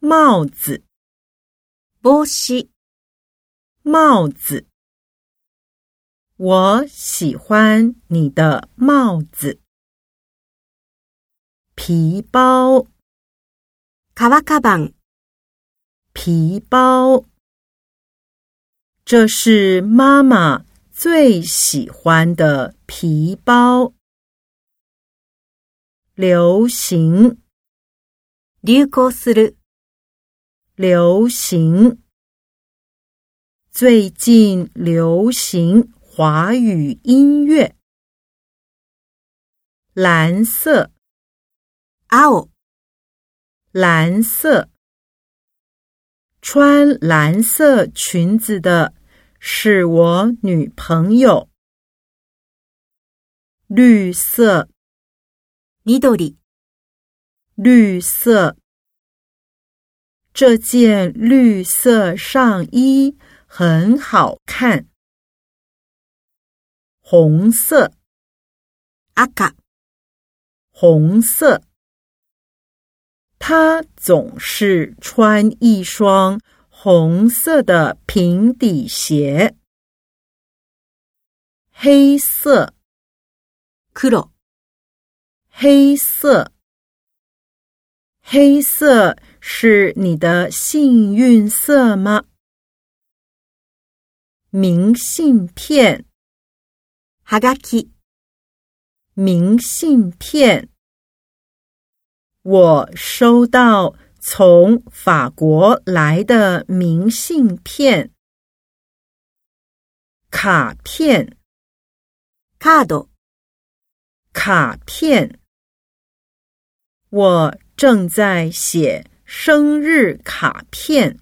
帽子，帽子，帽子。我喜欢你的帽子。皮包，革カバン、皮包。这是妈妈最喜欢的皮包。流行，流行する、 流行。最近流行华语音乐。蓝色，青、蓝色。穿蓝色裙子的是我女朋友。绿色，緑、绿色。这件绿色上衣很好看。红色，赤、红色。他总是穿一双红色的平底鞋。黑色，黒、黑色，黑色是你的幸运色吗？明信片，はがき、明信片。我收到从法国来的明信片、卡片、カード、卡片。我 正在写生日卡片。